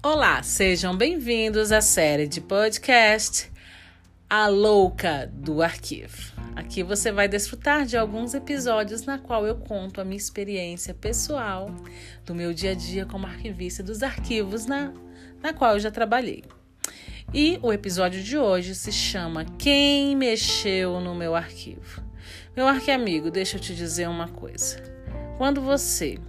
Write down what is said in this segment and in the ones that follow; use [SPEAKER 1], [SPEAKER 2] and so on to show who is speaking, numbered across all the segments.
[SPEAKER 1] Olá, sejam bem-vindos à série de podcast A Louca do Arquivo. Aqui você vai desfrutar de alguns episódios na qual eu conto a minha experiência pessoal do meu dia a dia como arquivista dos arquivos na, na qual eu já trabalhei. E o episódio de hoje se chama Quem mexeu no meu arquivo? Meu arquiamigo, deixa eu te dizer uma coisa. Quando você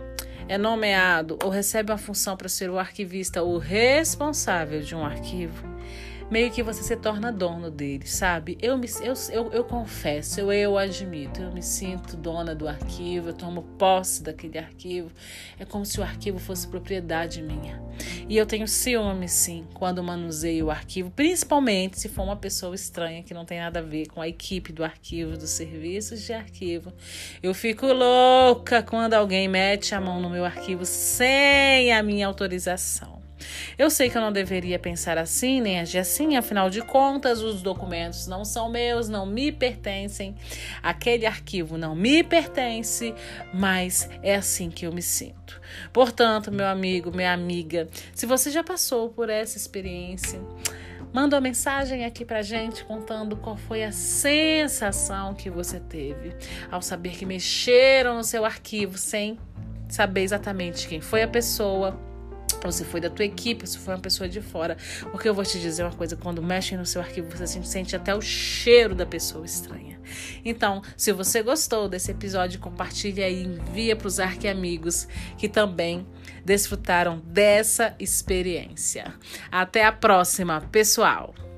[SPEAKER 1] é nomeado ou recebe uma função para ser o arquivista ou responsável de um arquivo, meio que você se torna dono dele, sabe? Eu, me, eu, eu, eu confesso, eu, eu admito, eu me sinto dona do arquivo, eu tomo posse daquele arquivo. É como se o arquivo fosse propriedade minha. E eu tenho ciúme, sim, quando manuseio o arquivo, principalmente se for uma pessoa estranha que não tem nada a ver com a equipe do arquivo, dos serviços de arquivo. Eu fico louca quando alguém mete a mão no meu arquivo sem a minha autorização. Eu sei que eu não deveria pensar assim, nem agir assim, afinal de contas, os documentos não são meus, não me pertencem, aquele arquivo não me pertence, mas é assim que eu me sinto. Portanto, meu amigo, minha amiga, se você já passou por essa experiência, Manda uma mensagem aqui pra gente contando qual foi a sensação que você teve ao saber que mexeram no seu arquivo sem saber exatamente quem foi a pessoa, ou se foi da tua equipe, se foi uma pessoa de fora. Porque eu vou te dizer uma coisa: quando mexem no seu arquivo, você sente até o cheiro da pessoa estranha. Então, se você gostou desse episódio, compartilha e envia para os arquiamigos que também desfrutaram dessa experiência. Até a próxima, pessoal!